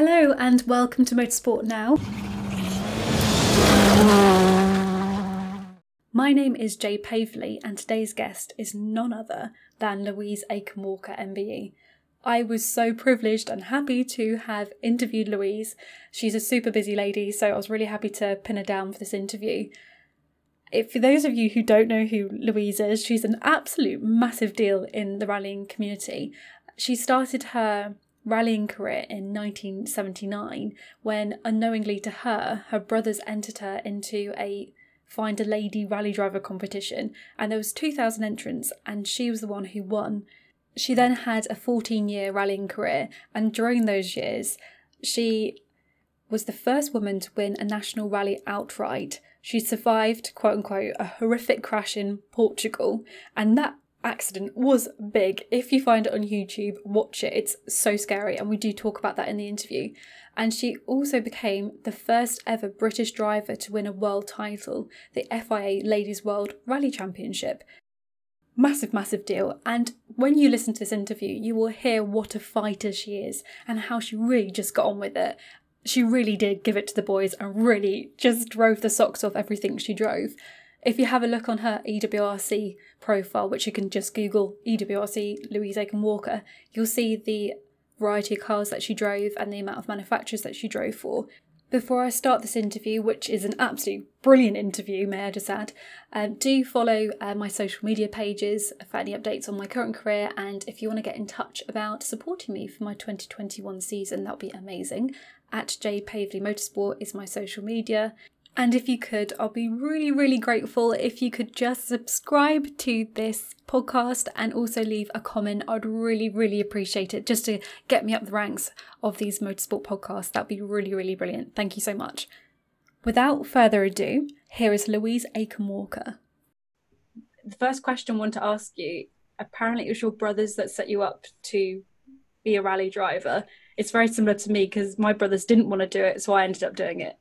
Hello and welcome to Motorsport Now. My name is Jay Pavley, and today's guest is none other than Louise Aitken Walker, MBE. I was so privileged and happy to have interviewed Louise. She's a super busy lady, so I was really happy to pin her down for this interview. If, for those of you who don't know who Louise is, she's an absolute massive deal in the rallying community. She started her rallying career in 1979 when, unknowingly to her, her brothers entered her into a find a lady rally driver competition and there was 2000 entrants and she was the one who won she then had a 14 year rallying career, and during those years, she was the first woman to win a national rally outright. She survived, quote unquote, a horrific crash in Portugal, and that accident was big. If you find it on YouTube, watch it. It's so scary, and we do talk about that in the interview. And she also became the first ever British driver to win a world title, the FIA Ladies World Rally Championship, massive, massive deal. And when you listen to this interview, you will hear what a fighter she is and how she really just got on with it. She really did give it to the boys and really just drove the socks off everything she drove. If you have a look on her EWRC profile, which you can just Google EWRC Louise Aitken Walker, you'll see the variety of cars that she drove and the amount of manufacturers that she drove for. Before I start this interview, which is an absolute brilliant interview, may I just add, um, do follow uh, my social media pages for any updates on my current career. And if you want to get in touch about supporting me for my 2021 season, that would be amazing. At J Pavley Motorsport is my social media. And if you could, I'll be really, really grateful if you could just subscribe to this podcast and also leave a comment. I'd really, really appreciate it just to get me up the ranks of these motorsport podcasts. That'd be really, really brilliant. Thank you so much. Without further ado, here is Louise Aitken Walker. The first question I want to ask you apparently it was your brothers that set you up to be a rally driver. It's very similar to me because my brothers didn't want to do it, so I ended up doing it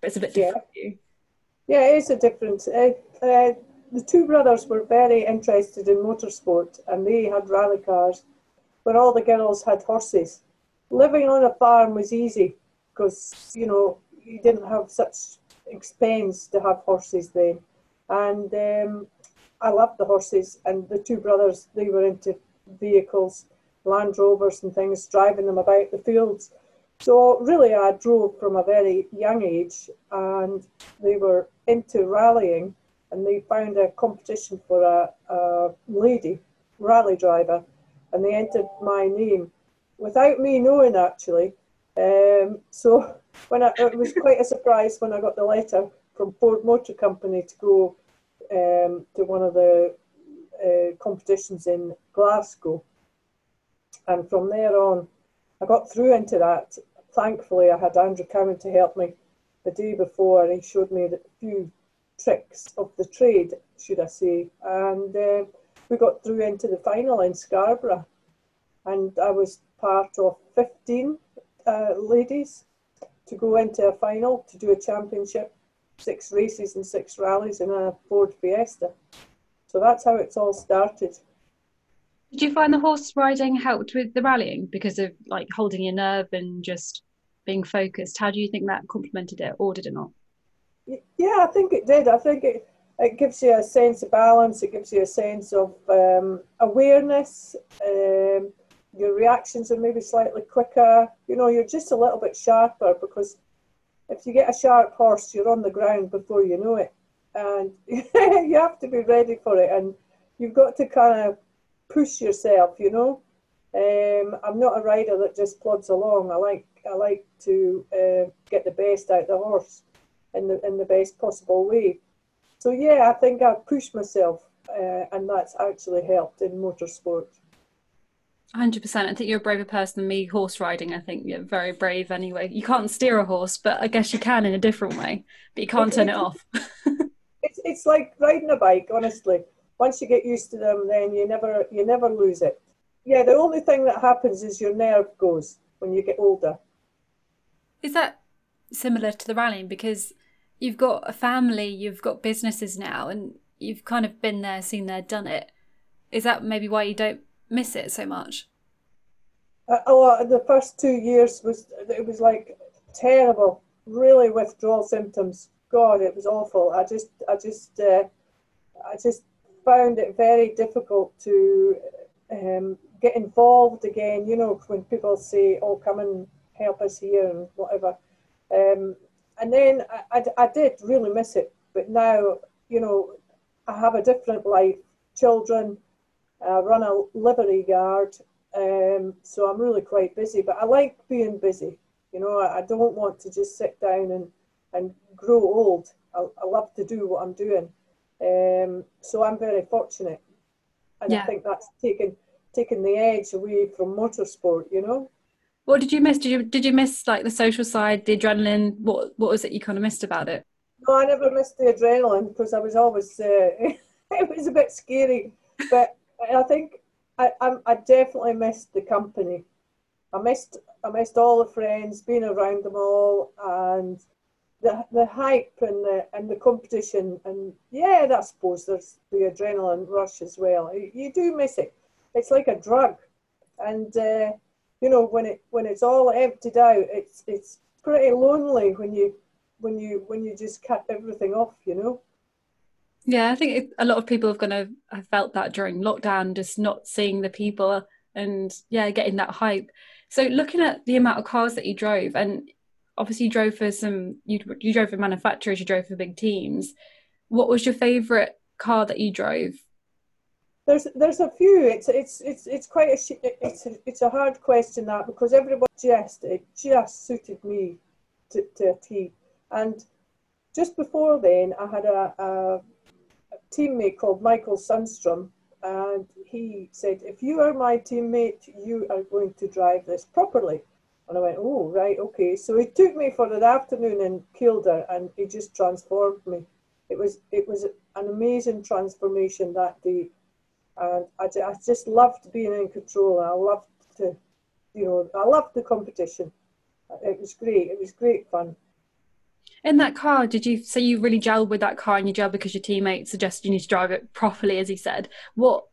but it's a bit different. Yeah, yeah it is a difference. Uh, uh, the two brothers were very interested in motorsport and they had rally cars, but all the girls had horses. Living on a farm was easy because, you know, you didn't have such expense to have horses then. And um, I loved the horses, and the two brothers, they were into vehicles, Land Rovers and things, driving them about the fields. So really, I drove from a very young age, and they were into rallying, and they found a competition for a, a lady rally driver, and they entered my name without me knowing actually. Um, so when I, it was quite a surprise when I got the letter from Ford Motor Company to go um, to one of the uh, competitions in Glasgow, and from there on, I got through into that thankfully, I had Andrew Cowan to help me the day before. And he showed me a few tricks of the trade, should I say, and uh, we got through into the final in Scarborough, and I was part of 15 uh, ladies to go into a final to do a championship, six races and six rallies in a Ford Fiesta. So that's how it's all started. Did you find the horse riding helped with the rallying because of like holding your nerve and just being focused? How do you think that complemented it, or did it not? Yeah, I think it did. I think it it gives you a sense of balance. It gives you a sense of um, awareness. Um, your reactions are maybe slightly quicker. You know, you're just a little bit sharper because if you get a sharp horse, you're on the ground before you know it, and you have to be ready for it. And you've got to kind of push yourself, you know. Um, I'm not a rider that just plods along. I like I like to uh, get the best out of the horse in the in the best possible way. So yeah, I think I've pushed myself, uh, and that's actually helped in motorsport. Hundred percent. I think you're a braver person than me. Horse riding, I think you're very brave. Anyway, you can't steer a horse, but I guess you can in a different way. But you can't turn it off. it's it's like riding a bike. Honestly, once you get used to them, then you never you never lose it yeah, the only thing that happens is your nerve goes when you get older. Is that similar to the rallying? Because you've got a family, you've got businesses now, and you've kind of been there, seen there, done it. Is that maybe why you don't miss it so much? Uh, oh, the first two years was it was like terrible, really withdrawal symptoms. God, it was awful. I just, I just, uh, I just found it very difficult to um, get involved again. You know, when people say, "Oh, come and help us here" and whatever. Um, and then I, I, I did really miss it, but now, you know, I have a different life. Children, I run a livery yard, um, so I'm really quite busy. But I like being busy. You know, I, I don't want to just sit down and and grow old. I, I love to do what I'm doing. Um, so I'm very fortunate, and yeah. I think that's taken taken the edge away from motorsport. You know. What did you miss? Did you did you miss like the social side, the adrenaline? What what was it you kind of missed about it? No, I never missed the adrenaline because I was always uh, it was a bit scary, but I think I, I I definitely missed the company. I missed I missed all the friends, being around them all, and the the hype and the and the competition and yeah, I suppose there's the adrenaline rush as well. You, do miss it. It's like a drug, and uh, you know when it when it's all emptied out, it's it's pretty lonely when you when you when you just cut everything off. You know. Yeah, I think it, a lot of people have kind of have felt that during lockdown, just not seeing the people and yeah, getting that hype. So looking at the amount of cars that you drove, and obviously you drove for some you you drove for manufacturers, you drove for big teams. What was your favorite car that you drove? There's there's a few. It's it's it's it's quite a it's a, it's a hard question that because everybody just it just suited me to, to tee. And just before then, I had a, a, a teammate called Michael Sundstrom, and he said, "If you are my teammate, you are going to drive this properly." And I went, oh, right, okay. So he took me for the afternoon in Kielder and he just transformed me. It was it was an amazing transformation that day. And I, I just loved being in control. I loved to, you know, I loved the competition. It was great. It was great fun. In that car, did you say you really gelled with that car and you gelled because your teammate suggested you need to drive it properly, as he said? What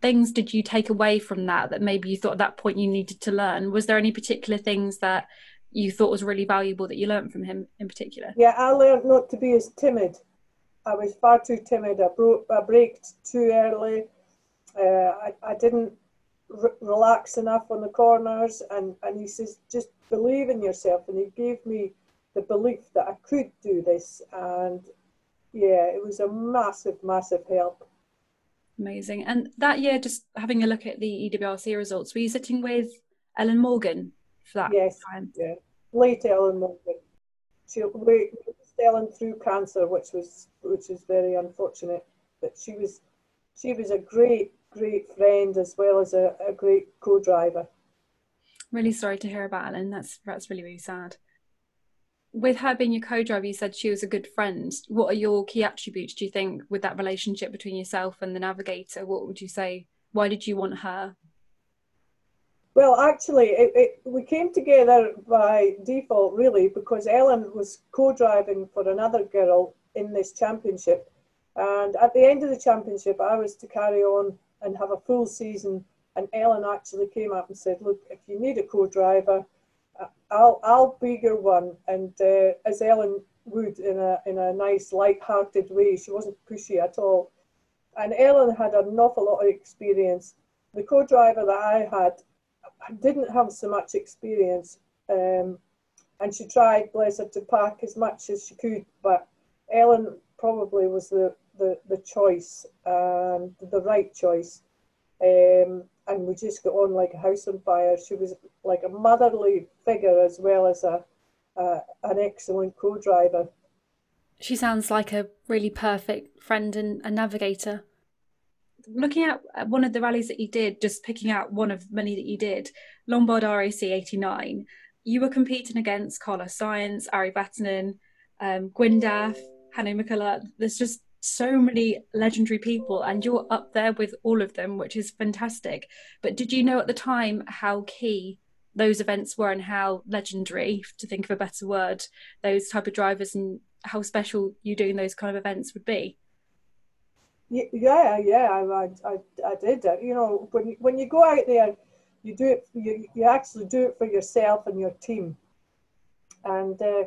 things did you take away from that that maybe you thought at that point you needed to learn? Was there any particular things that you thought was really valuable that you learned from him in particular? Yeah, I learned not to be as timid. I was far too timid. I broke, I braked too early. Uh, I, I didn't r- relax enough on the corners. And, and he says, just believe in yourself. And he gave me the belief that I could do this. And yeah, it was a massive, massive help. Amazing. And that year, just having a look at the EWRC results, were you sitting with Ellen Morgan for that yes, time? Yeah, late Ellen Morgan. She we Ellen through cancer, which was which is very unfortunate. But she was she was a great great friend as well as a, a great co-driver. Really sorry to hear about Ellen. That's that's really really sad with her being your co-driver, you said she was a good friend. What are your key attributes, do you think, with that relationship between yourself and the navigator? What would you say? Why did you want her? Well, actually, it, it, we came together by default, really, because Ellen was co-driving for another girl in this championship. And at the end of the championship, I was to carry on and have a full season. And Ellen actually came up and said, look, if you need a co-driver, I'll be one. And uh, as Ellen would in a in a nice light-hearted way, she wasn't pushy at all. And Ellen had an awful lot of experience. The co-driver that I had didn't have so much experience, um, and she tried, bless her, to pack as much as she could. But Ellen probably was the the, the choice and the right choice. Um, and we just got on like a house on fire. She was like a motherly figure as well as a, a an excellent co-driver. She sounds like a really perfect friend and a navigator. Looking at one of the rallies that you did, just picking out one of many that you did, Lombard RAC 89, you were competing against Carlos Sainz, Ari Vatanen, um, Gwyndaf, Hannu Mikkola. There's just so many legendary people and you're up there with all of them which is fantastic but did you know at the time how key those events were and how legendary to think of a better word those type of drivers and how special you doing those kind of events would be yeah yeah i i, I, did you know when you, when you go out there you do it. You, you actually do it for yourself and your team. And uh,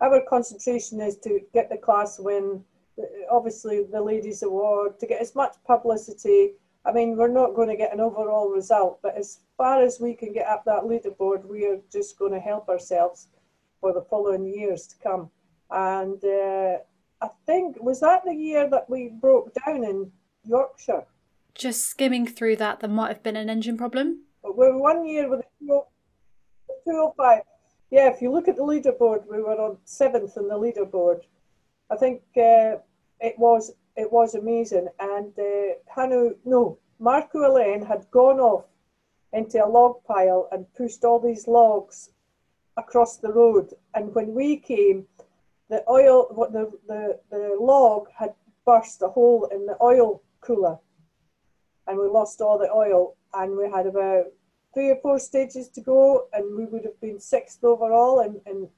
our concentration is to get the class win, obviously the ladies award, to get as much publicity. I mean, we're not going to get an overall result, but as far as we can get up that leaderboard, we are just going to help ourselves for the following years to come. And uh, I think, was that the year that we broke down in Yorkshire? Just skimming through that, there might have been an engine problem. We were one year with a 205. Yeah, if you look at the leaderboard, we were on seventh in the leaderboard. I think uh, it was it was amazing. And uh, Hannu, no, Markku Alén had gone off into a log pile and pushed all these logs across the road. And when we came, the oil, the, the, the log had burst a hole in the oil cooler, and we lost all the oil. And we had about three or four stages to go, and we would have been sixth overall. And, and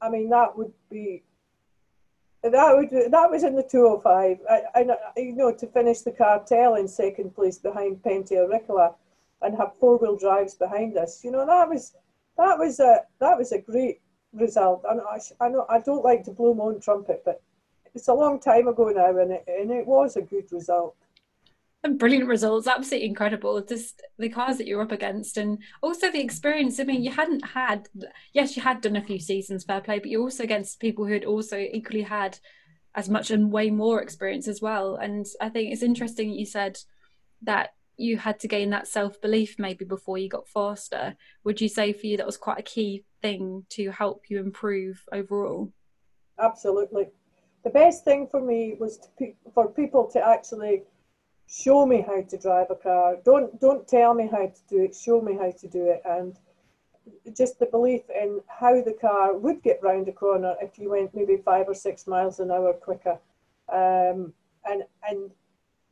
I mean, that would be that would that was in the 205. I, I you know to finish the cartel in second place behind Pentti Airikkala and have four wheel drives behind us. You know that was that was a that was a great result. And I, I know I don't like to blow my own trumpet, but it's a long time ago now, and it and it was a good result. And brilliant results, absolutely incredible. Just the cars that you're up against, and also the experience. I mean, you hadn't had, yes, you had done a few seasons fair play, but you're also against people who had also equally had as much and way more experience as well. And I think it's interesting you said that you had to gain that self belief maybe before you got faster. Would you say for you that was quite a key thing to help you improve overall? Absolutely. The best thing for me was to, for people to actually show me how to drive a car. Don't don't tell me how to do it. Show me how to do it, and just the belief in how the car would get round a corner if you went maybe five or six miles an hour quicker. Um, and and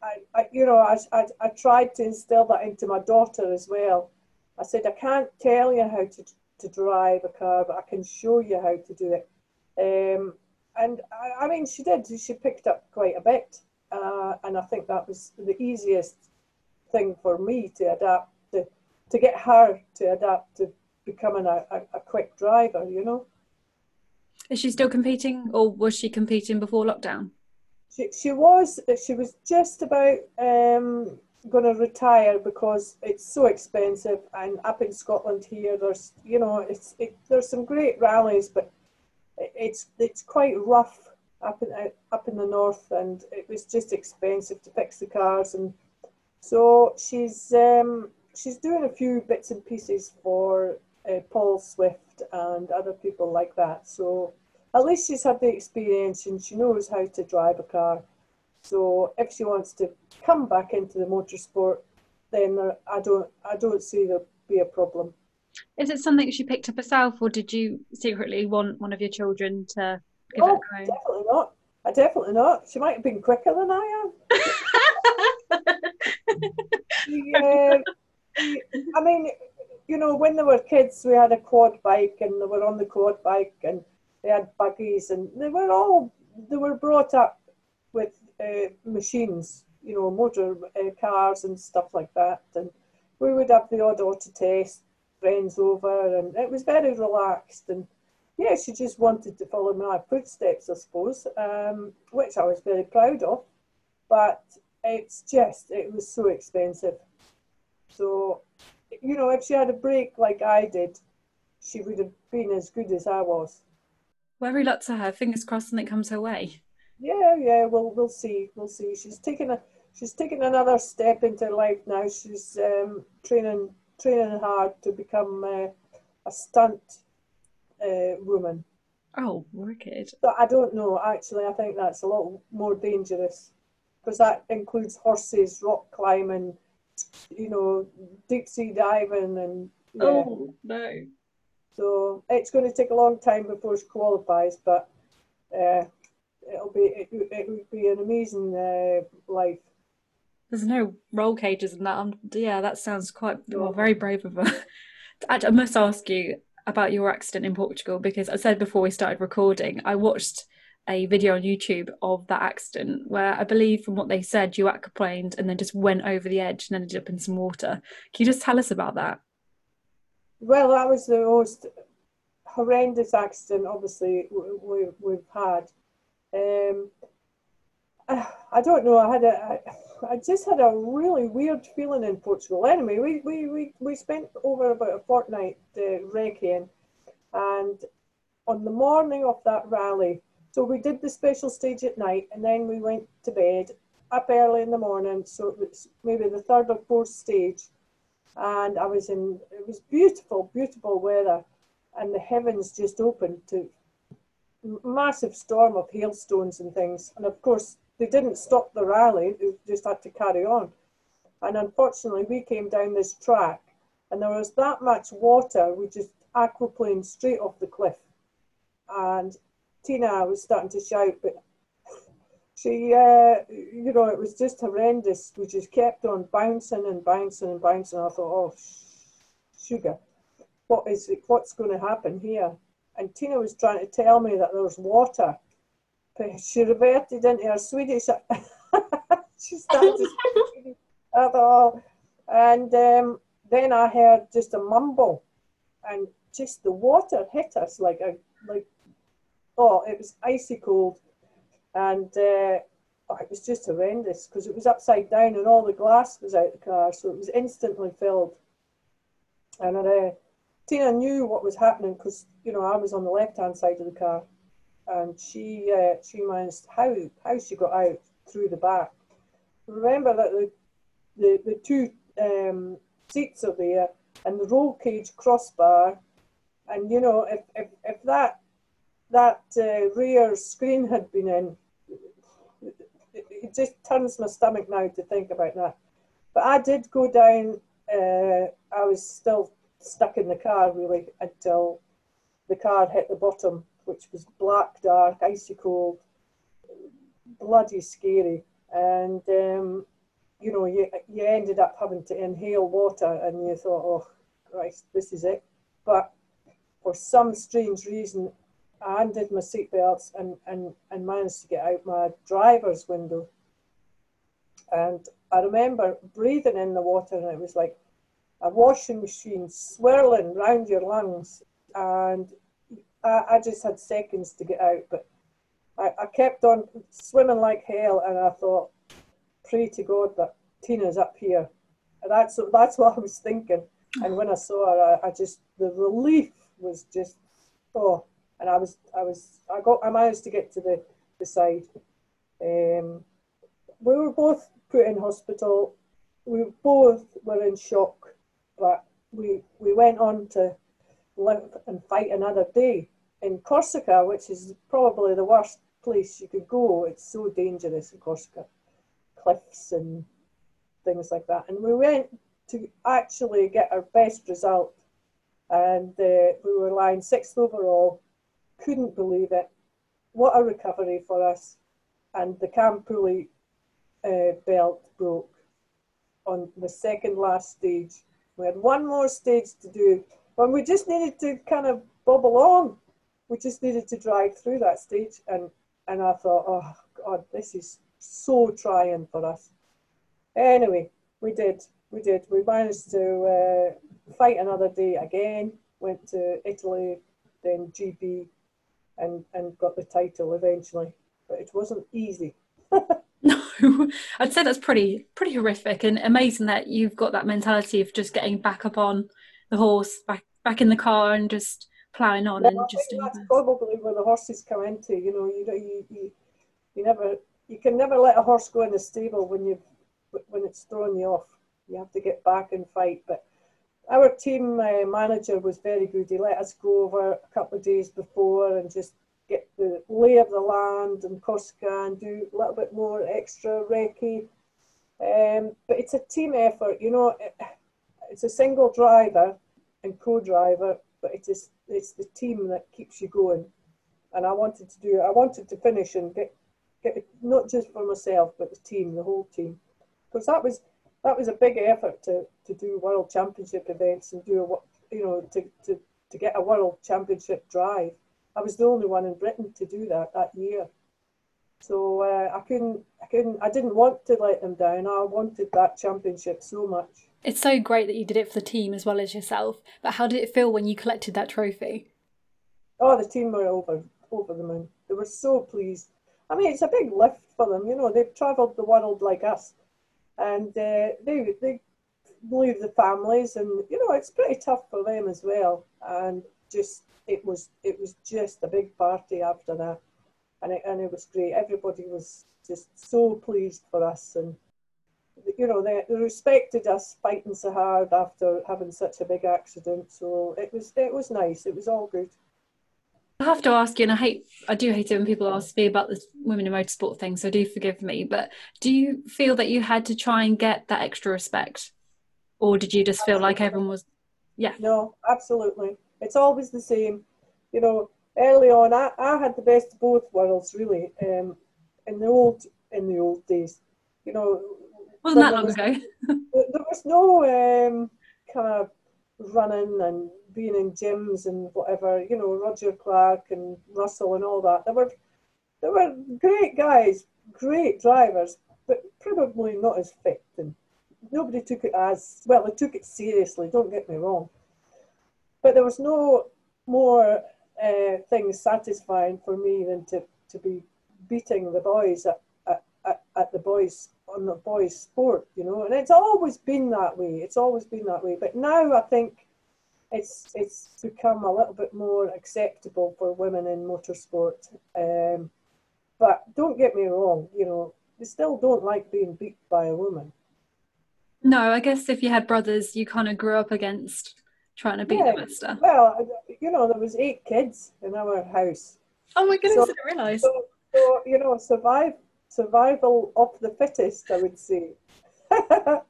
I, I, you know, I, I, I tried to instill that into my daughter as well. I said, I can't tell you how to, to drive a car, but I can show you how to do it. Um, and I, I mean, she did. She picked up quite a bit. Uh, and I think that was the easiest thing for me to adapt, to, to get her to adapt to becoming a, a, a quick driver, you know. Is she still competing or was she competing before lockdown? She, she was she was just about um, going to retire because it's so expensive and up in Scotland here there's you know it's it, there's some great rallies but it's it's quite rough up in up in the north and it was just expensive to fix the cars and so she's um, she's doing a few bits and pieces for uh, Paul Swift and other people like that. So at least she's had the experience and she knows how to drive a car. So if she wants to come back into the motorsport, then there, I don't I don't see there be a problem. Is it something she picked up herself, or did you secretly want one of your children to give oh, it a go? Definitely not. I definitely not. She might have been quicker than I am. yeah, I mean, you know, when they were kids, we had a quad bike, and they were on the quad bike, and they had buggies, and they were all they were brought up with uh, machines, you know, motor uh, cars and stuff like that. And we would have the odd auto test, friends over, and it was very relaxed. And yeah, she just wanted to follow my footsteps, I suppose, um, which I was very proud of. But it's just, it was so expensive. So, you know, if she had a break like I did, she would have been as good as I was. Very luck to her. Fingers crossed and it comes her way. Yeah, yeah. We'll we'll see. We'll see. She's taking a she's taking another step into life now. She's um, training training hard to become uh, a stunt uh, woman. Oh, wicked! But I don't know. Actually, I think that's a lot more dangerous because that includes horses, rock climbing, you know, deep sea diving, and yeah. oh no. So it's going to take a long time before she qualifies, but uh, it'll be it, it would be an amazing uh, life. There's no roll cages in that. Um, yeah, that sounds quite well, very brave of her. I must ask you about your accident in Portugal because I said before we started recording, I watched a video on YouTube of that accident where I believe from what they said you aquaplaned and then just went over the edge and ended up in some water. Can you just tell us about that? Well, that was the most horrendous accident, obviously, we, have had. Um, I don't know. I had a, I just had a really weird feeling in Portugal. Anyway, we we, we, we spent over about a fortnight uh, and on the morning of that rally, so we did the special stage at night, and then we went to bed up early in the morning. So it was maybe the third or fourth stage, and I was in. It was beautiful, beautiful weather, and the heavens just opened to massive storm of hailstones and things, and of course they didn't stop the rally, they just had to carry on. And unfortunately, we came down this track and there was that much water, we just aquaplaned straight off the cliff. And Tina was starting to shout, but she, uh, you know, it was just horrendous. We just kept on bouncing and bouncing and bouncing. I thought, oh, sugar, what is it, what's going to happen here? And Tina was trying to tell me that there was water she reverted into her Swedish. she started speaking at all. And um, then I heard just a mumble, and just the water hit us like a like oh, it was icy cold, and uh, it was just horrendous because it was upside down and all the glass was out of the car, so it was instantly filled. And uh, Tina knew what was happening because you know I was on the left hand side of the car, and she uh, she managed how how she got out through the back. Remember that the the, the two um, seats are there and the roll cage crossbar, and you know if if, if that that uh, rear screen had been in, it just turns my stomach now to think about that. But I did go down. Uh, I was still stuck in the car really until the car hit the bottom which was black, dark, icy cold, bloody scary. And, um, you know, you, you ended up having to inhale water and you thought, oh, Christ, this is it. But for some strange reason, I undid my seatbelts and, and, and managed to get out my driver's window. And I remember breathing in the water, and it was like a washing machine swirling round your lungs. And I, I just had seconds to get out, but I, I kept on swimming like hell, and I thought, pray to God that Tina's up here. And that's that's what I was thinking. And when I saw her, I, I just the relief was just oh, and I was I was I got I managed to get to the the side. Um, we were both put in hospital. We both were in shock, but we we went on to live and fight another day in Corsica, which is probably the worst place you could go. It's so dangerous in Corsica, cliffs and things like that. And we went to actually get our best result, and uh, we were lying sixth overall. Couldn't believe it. What a recovery for us! And the cam pulley uh, belt broke on the second last stage. We had one more stage to do, but we just needed to kind of bob along we just needed to drive through that stage and and I thought, oh God, this is so trying for us. Anyway, we did, we did. We managed to uh, fight another day again. Went to Italy, then GB, and and got the title eventually. But it wasn't easy. I'd say that's pretty pretty horrific and amazing that you've got that mentality of just getting back up on the horse, back back in the car, and just ploughing on and just doing that's probably where the horses come into. You know, you, you you you never you can never let a horse go in the stable when you when it's throwing you off. You have to get back and fight. But our team uh, manager was very good. He let us go over a couple of days before and just get the lay of the land and Corsica and do a little bit more extra recce. Um, but it's a team effort, you know. It, it's a single driver and co-driver, but it is it's the team that keeps you going. And I wanted to do I wanted to finish and get get not just for myself but the team, the whole team, because that was that was a big effort to to do world championship events and do a you know to to to get a world championship drive. I was the only one in Britain to do that that year. So uh, I couldn't, I couldn't, I didn't want to let them down. I wanted that championship so much. It's so great that you did it for the team as well as yourself. But how did it feel when you collected that trophy? Oh, the team were over over the moon. They were so pleased. I mean, it's a big lift for them. You know, they've travelled the world like us, and uh, they they leave the families, and you know, it's pretty tough for them as well. And just it was it was just a big party after that, and it and it was great. Everybody was just so pleased for us, and you know, they, they respected us fighting so hard after having such a big accident. So it was it was nice. It was all good. I have to ask you, and I hate, I do hate it when people ask me about the women in motorsport thing, so do forgive me. But do you feel that you had to try and get that extra respect, or did you just feel like everyone was, yeah? No, absolutely. It's always the same. You know, early on, I, I had the best of both worlds, really. Um, in the old in the old days, you know, wasn't that long was, ago? there was no um, kind of running and being in gyms and whatever. You know, Roger Clark and Russell and all that. They were they were great guys, great drivers, but probably not as fit. And nobody took it as well. They took it seriously. Don't get me wrong. But there was no more uh, things satisfying for me than to, to be beating the boys at, at, at the boys on the boys' sport, you know, and it's always been that way. It's always been that way. But now I think it's it's become a little bit more acceptable for women in motorsport. Um, but don't get me wrong, you know, they still don't like being beat by a woman. No, I guess if you had brothers, you kind of grew up against trying to beat yeah, the master. Well, you know, there was eight kids in our house. Oh my goodness, so, I didn't realise. So, so, you know, survive survival of the fittest, I would say. no,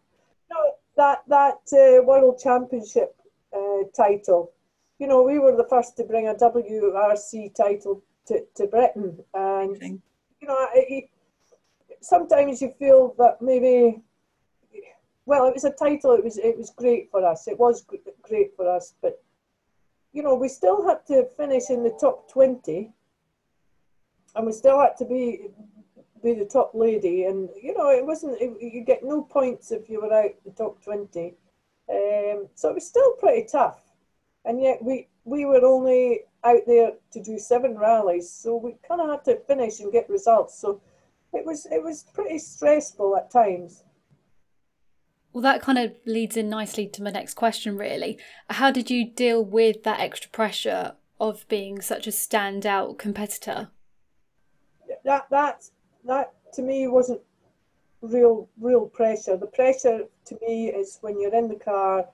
that that uh, World Championship uh, title, you know, we were the first to bring a WRC title to, to Britain, and you know, it, sometimes you feel that maybe. Well, it was a title. It was it was great for us. It was great for us, but you know, we still had to finish in the top twenty, and we still had to be be the top lady, and you know it wasn't. You get no points if you were out the top twenty, um, so it was still pretty tough. And yet we we were only out there to do seven rallies, so we kind of had to finish and get results. So it was it was pretty stressful at times. Well, that kind of leads in nicely to my next question, really. How did you deal with that extra pressure of being such a standout competitor? That that's that to me wasn't real real pressure. The pressure to me is when you're in the car,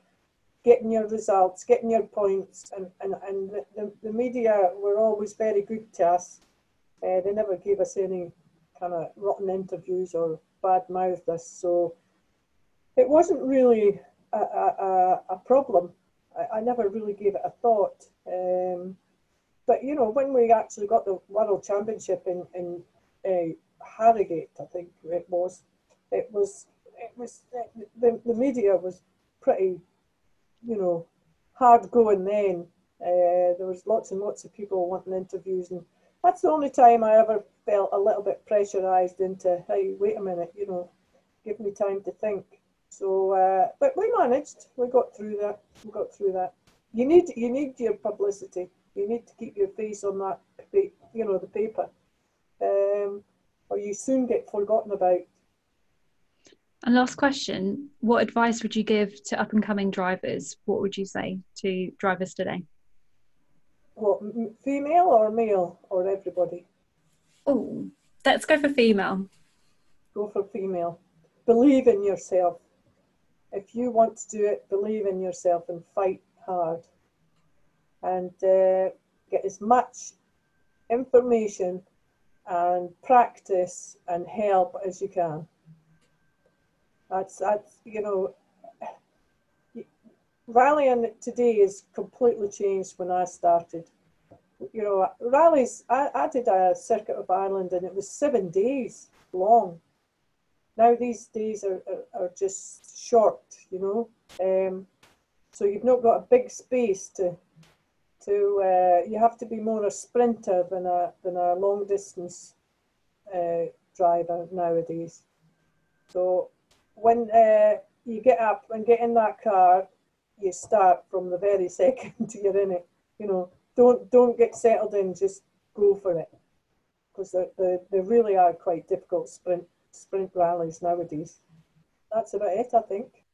getting your results, getting your points, and and, and the, the, the media were always very good to us. Uh, they never gave us any kind of rotten interviews or bad mouthed us, so it wasn't really a, a, a problem. I, I, never really gave it a thought. Um, but you know, when we actually got the world championship in in uh, Harrogate, I think it was. It was, it was, the, the media was pretty, you know, hard going then. Uh, there was lots and lots of people wanting interviews, and that's the only time I ever felt a little bit pressurized into, hey, wait a minute, you know, give me time to think. So, uh, but we managed. We got through that. We got through that. You need, you need your publicity. You need to keep your face on that, you know, the paper. Um, or you soon get forgotten about. And last question What advice would you give to up and coming drivers? What would you say to drivers today? What, female or male or everybody? Oh, let's go for female. Go for female. Believe in yourself. If you want to do it, believe in yourself and fight hard. And uh, get as much information and practice and help as you can. That's that's you know, rallying today is completely changed when I started. You know, rallies. I, I did a circuit of Ireland and it was seven days long. Now these days are, are, are just short. You know, um, so you've not got a big space to to uh, you have to be more a sprinter than a than a long distance uh, driver nowadays. So when uh, you get up and get in that car, you start from the very second you're in it. You know, don't don't get settled in, just go for it. Because they, they, they really are quite difficult sprint sprint rallies nowadays. That's about it, I think.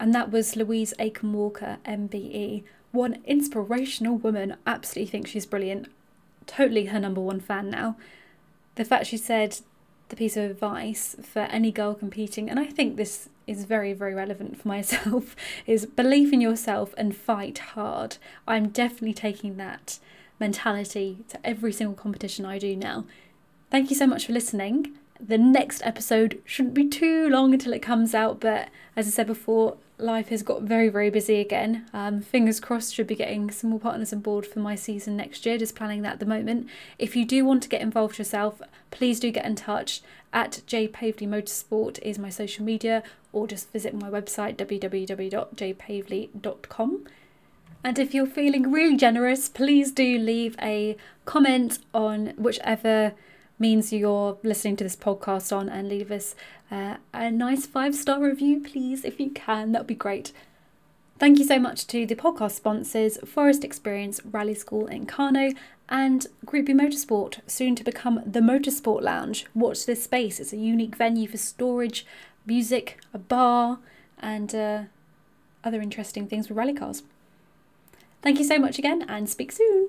And that was Louise Aitken Walker, MBE. One inspirational woman. Absolutely think she's brilliant. Totally her number one fan now. The fact she said the piece of advice for any girl competing, and I think this is very, very relevant for myself, is believe in yourself and fight hard. I'm definitely taking that mentality to every single competition I do now. Thank you so much for listening. The next episode shouldn't be too long until it comes out, but as I said before, life has got very, very busy again. Um, fingers crossed, should be getting some more partners on board for my season next year, just planning that at the moment. If you do want to get involved yourself, please do get in touch. At J Pavely Motorsport is my social media, or just visit my website www.jpavely.com. And if you're feeling really generous, please do leave a comment on whichever means you're listening to this podcast on and leave us uh, a nice five star review, please, if you can. That would be great. Thank you so much to the podcast sponsors Forest Experience Rally School in Carno and Group B Motorsport, soon to become the Motorsport Lounge. Watch this space, it's a unique venue for storage, music, a bar, and uh, other interesting things with rally cars. Thank you so much again and speak soon.